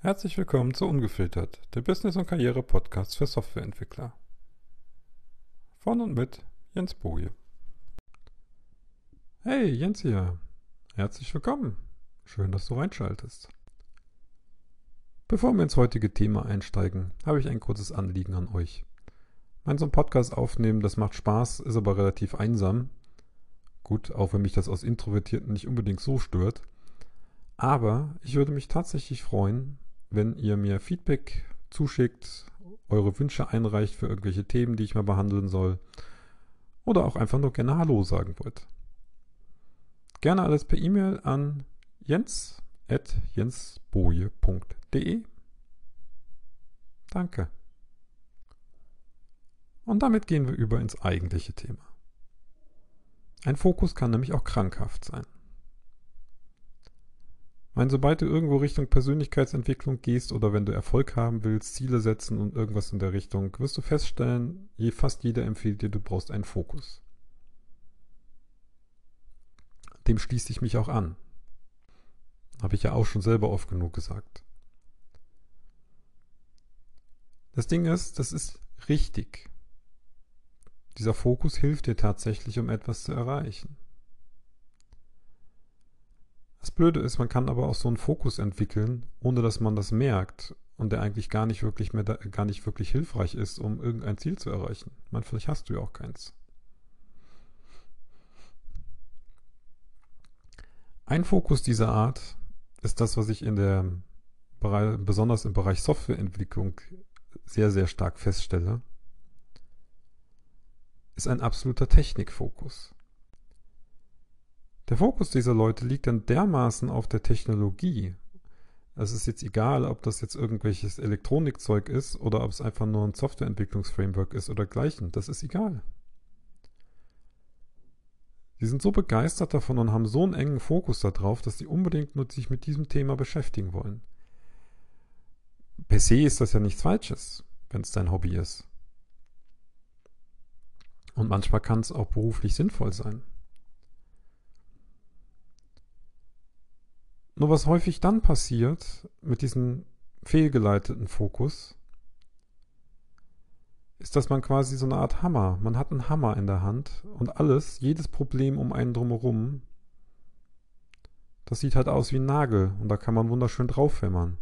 Herzlich willkommen zu Ungefiltert, der Business- und Karriere-Podcast für Softwareentwickler. Von und mit Jens Boje. Hey, Jens hier. Herzlich willkommen. Schön, dass du reinschaltest. Bevor wir ins heutige Thema einsteigen, habe ich ein kurzes Anliegen an euch. Mein so ein Podcast aufnehmen, das macht Spaß, ist aber relativ einsam. Gut, auch wenn mich das aus Introvertierten nicht unbedingt so stört. Aber ich würde mich tatsächlich freuen, wenn ihr mir Feedback zuschickt, eure Wünsche einreicht für irgendwelche Themen, die ich mal behandeln soll. Oder auch einfach nur gerne Hallo sagen wollt. Gerne alles per E-Mail an jens.jensboje.de. Danke. Und damit gehen wir über ins eigentliche Thema. Ein Fokus kann nämlich auch krankhaft sein meine, sobald du irgendwo Richtung Persönlichkeitsentwicklung gehst oder wenn du Erfolg haben willst, Ziele setzen und irgendwas in der Richtung, wirst du feststellen, je, fast jeder empfiehlt dir, du brauchst einen Fokus. Dem schließe ich mich auch an. Habe ich ja auch schon selber oft genug gesagt. Das Ding ist, das ist richtig. Dieser Fokus hilft dir tatsächlich, um etwas zu erreichen. Das Blöde ist, man kann aber auch so einen Fokus entwickeln, ohne dass man das merkt und der eigentlich gar nicht wirklich mehr, gar nicht wirklich hilfreich ist, um irgendein Ziel zu erreichen. Man, vielleicht hast du ja auch keins. Ein Fokus dieser Art ist das, was ich in der besonders im Bereich Softwareentwicklung sehr, sehr stark feststelle, ist ein absoluter Technikfokus. Der Fokus dieser Leute liegt dann dermaßen auf der Technologie. Es ist jetzt egal, ob das jetzt irgendwelches Elektronikzeug ist oder ob es einfach nur ein Softwareentwicklungsframework ist oder gleichen. Das ist egal. Sie sind so begeistert davon und haben so einen engen Fokus darauf, dass sie unbedingt nur sich mit diesem Thema beschäftigen wollen. Per se ist das ja nichts Falsches, wenn es dein Hobby ist. Und manchmal kann es auch beruflich sinnvoll sein. Nur was häufig dann passiert mit diesem fehlgeleiteten Fokus, ist, dass man quasi so eine Art Hammer, man hat einen Hammer in der Hand und alles, jedes Problem um einen drumherum, das sieht halt aus wie ein Nagel und da kann man wunderschön draufhämmern.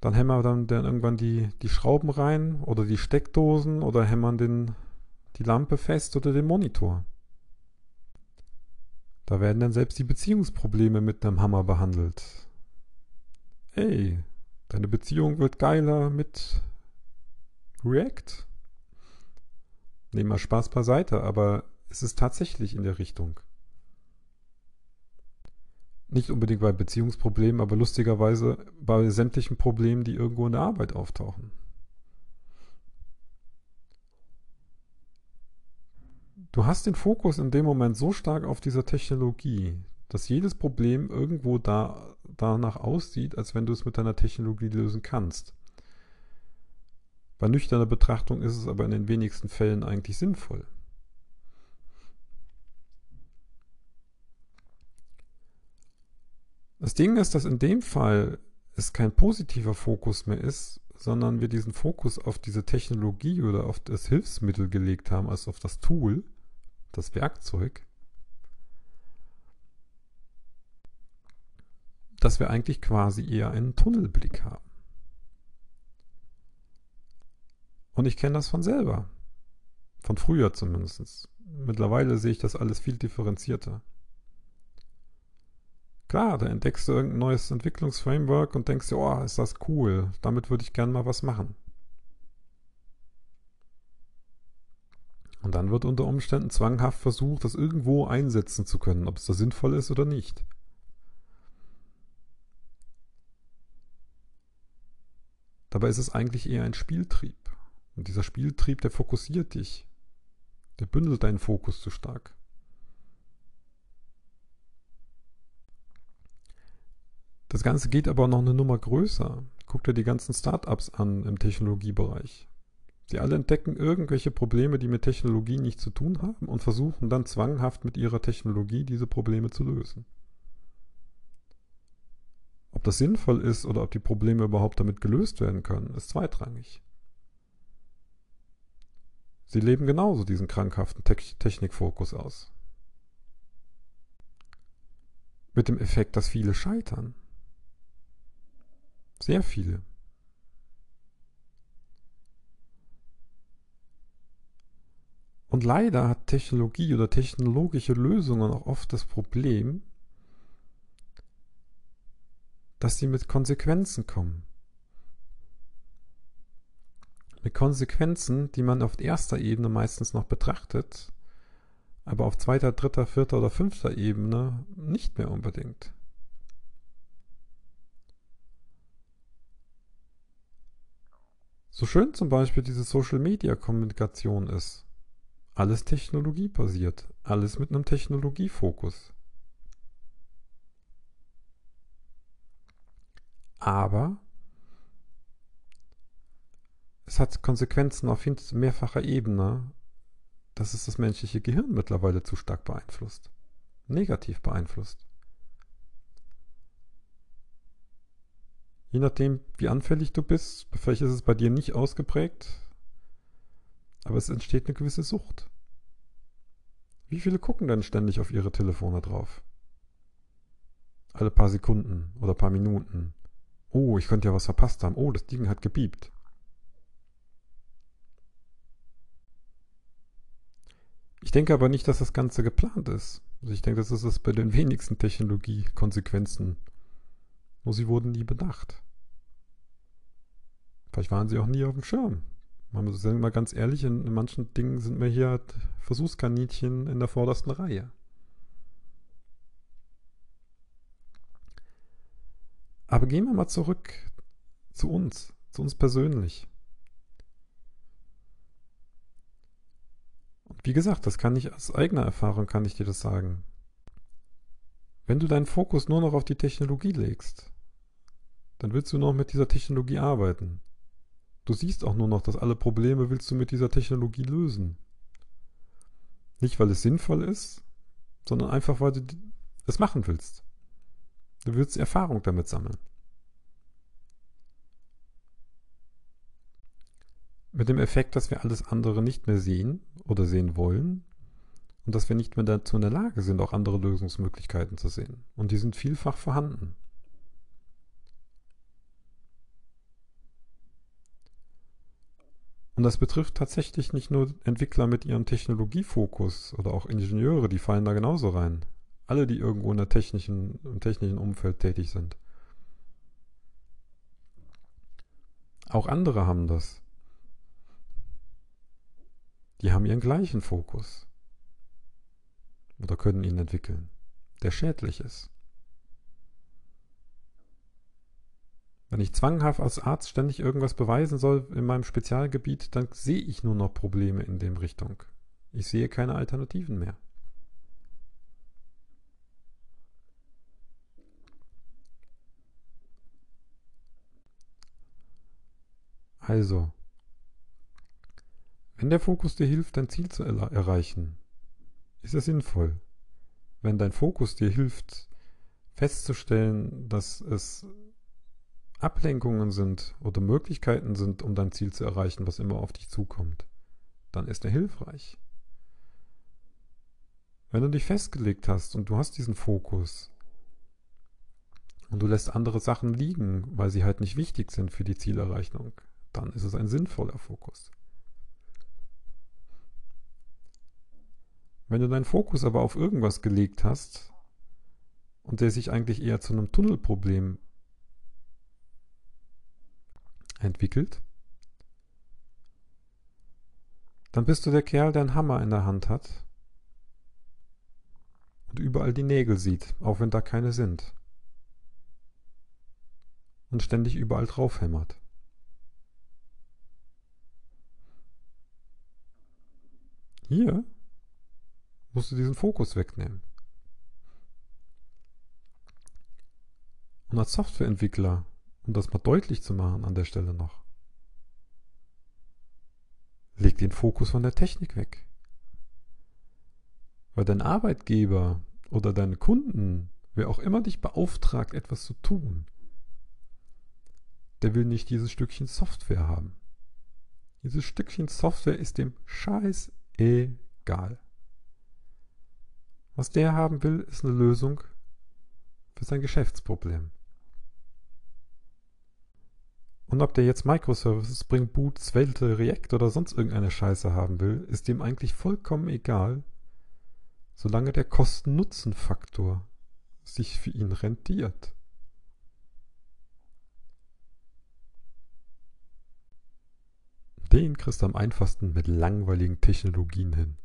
Dann hämmern dann, dann irgendwann die, die Schrauben rein oder die Steckdosen oder hämmern den, die Lampe fest oder den Monitor. Da werden dann selbst die Beziehungsprobleme mit einem Hammer behandelt. Hey, deine Beziehung wird geiler mit React. Nehmen wir Spaß beiseite, aber es ist tatsächlich in der Richtung. Nicht unbedingt bei Beziehungsproblemen, aber lustigerweise bei sämtlichen Problemen, die irgendwo in der Arbeit auftauchen. Du hast den Fokus in dem Moment so stark auf dieser Technologie, dass jedes Problem irgendwo da, danach aussieht, als wenn du es mit deiner Technologie lösen kannst. Bei nüchterner Betrachtung ist es aber in den wenigsten Fällen eigentlich sinnvoll. Das Ding ist, dass in dem Fall es kein positiver Fokus mehr ist, sondern wir diesen Fokus auf diese Technologie oder auf das Hilfsmittel gelegt haben, als auf das Tool das Werkzeug, dass wir eigentlich quasi eher einen Tunnelblick haben. Und ich kenne das von selber. Von früher zumindest. Mittlerweile sehe ich das alles viel differenzierter. Klar, da entdeckst du irgendein neues Entwicklungsframework und denkst dir, oh, ist das cool, damit würde ich gern mal was machen. Und dann wird unter Umständen zwanghaft versucht, das irgendwo einsetzen zu können, ob es da sinnvoll ist oder nicht. Dabei ist es eigentlich eher ein Spieltrieb. Und dieser Spieltrieb, der fokussiert dich. Der bündelt deinen Fokus zu stark. Das Ganze geht aber noch eine Nummer größer. Guck dir die ganzen Startups an im Technologiebereich. Sie alle entdecken irgendwelche Probleme, die mit Technologie nichts zu tun haben und versuchen dann zwanghaft mit ihrer Technologie diese Probleme zu lösen. das sinnvoll ist oder ob die Probleme überhaupt damit gelöst werden können, ist zweitrangig. Sie leben genauso diesen krankhaften Te Technikfokus aus. Mit dem Effekt, dass viele scheitern. Sehr viele. Und leider hat Technologie oder technologische Lösungen auch oft das Problem, dass sie mit Konsequenzen kommen. Mit Konsequenzen, die man auf erster Ebene meistens noch betrachtet, aber auf zweiter, dritter, vierter oder fünfter Ebene nicht mehr unbedingt. So schön zum Beispiel diese Social-Media-Kommunikation ist. Alles technologiebasiert, alles mit einem Technologiefokus. Aber es hat Konsequenzen auf mehrfacher Ebene, dass es das menschliche Gehirn mittlerweile zu stark beeinflusst. Negativ beeinflusst. Je nachdem, wie anfällig du bist, vielleicht ist es bei dir nicht ausgeprägt, aber es entsteht eine gewisse Sucht. Wie viele gucken denn ständig auf ihre Telefone drauf? Alle paar Sekunden oder paar Minuten. Oh, ich könnte ja was verpasst haben. Oh, das Ding hat gebiebt. Ich denke aber nicht, dass das Ganze geplant ist. Also ich denke, das ist es bei den wenigsten Technologiekonsequenzen. Nur sie wurden nie bedacht. Vielleicht waren sie auch nie auf dem Schirm. Man sind mal ganz ehrlich, in, in manchen Dingen sind wir hier Versuchskaninchen in der vordersten Reihe. Aber gehen wir mal zurück zu uns, zu uns persönlich. Und wie gesagt, das kann ich aus eigener Erfahrung, kann ich dir das sagen. Wenn du deinen Fokus nur noch auf die Technologie legst, dann willst du noch mit dieser Technologie arbeiten. Du siehst auch nur noch, dass alle Probleme willst du mit dieser Technologie lösen. Nicht, weil es sinnvoll ist, sondern einfach, weil du es machen willst. Du willst Erfahrung damit sammeln. Mit dem Effekt, dass wir alles andere nicht mehr sehen oder sehen wollen und dass wir nicht mehr dazu in der Lage sind, auch andere Lösungsmöglichkeiten zu sehen. Und die sind vielfach vorhanden. Und das betrifft tatsächlich nicht nur Entwickler mit ihrem Technologiefokus oder auch Ingenieure, die fallen da genauso rein. Alle, die irgendwo in der technischen, im technischen Umfeld tätig sind. Auch andere haben das. Die haben ihren gleichen Fokus. Oder können ihn entwickeln, der schädlich ist. Wenn ich zwanghaft als Arzt ständig irgendwas beweisen soll in meinem Spezialgebiet, dann sehe ich nur noch Probleme in dem Richtung. Ich sehe keine Alternativen mehr. Also, wenn der Fokus dir hilft, dein Ziel zu er erreichen, ist es sinnvoll. Wenn dein Fokus dir hilft, festzustellen, dass es Ablenkungen sind oder Möglichkeiten sind, um dein Ziel zu erreichen, was immer auf dich zukommt, dann ist er hilfreich. Wenn du dich festgelegt hast und du hast diesen Fokus und du lässt andere Sachen liegen, weil sie halt nicht wichtig sind für die Zielerreichung, dann ist es ein sinnvoller Fokus. Wenn du deinen Fokus aber auf irgendwas gelegt hast und der sich eigentlich eher zu einem Tunnelproblem entwickelt, dann bist du der Kerl, der einen Hammer in der Hand hat und überall die Nägel sieht, auch wenn da keine sind. Und ständig überall draufhämmert. Hier musst du diesen Fokus wegnehmen. Und als Softwareentwickler um das mal deutlich zu machen an der Stelle noch. Leg den Fokus von der Technik weg. Weil dein Arbeitgeber oder deine Kunden, wer auch immer dich beauftragt, etwas zu tun, der will nicht dieses Stückchen Software haben. Dieses Stückchen Software ist dem Scheiß egal. Was der haben will, ist eine Lösung für sein Geschäftsproblem. Und ob der jetzt Microservices, Spring Boot, Svelte, React oder sonst irgendeine Scheiße haben will, ist dem eigentlich vollkommen egal, solange der Kosten-Nutzen-Faktor sich für ihn rentiert. Den kriegst du am einfachsten mit langweiligen Technologien hin.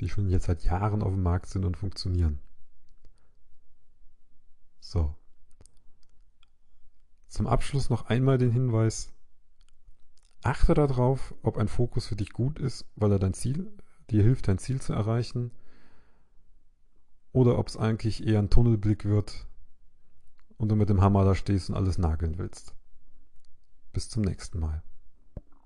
Die schon jetzt seit Jahren auf dem Markt sind und funktionieren. So. Zum Abschluss noch einmal den Hinweis. Achte darauf, ob ein Fokus für dich gut ist, weil er dein Ziel, dir hilft, dein Ziel zu erreichen, oder ob es eigentlich eher ein Tunnelblick wird und du mit dem Hammer da stehst und alles nageln willst. Bis zum nächsten Mal.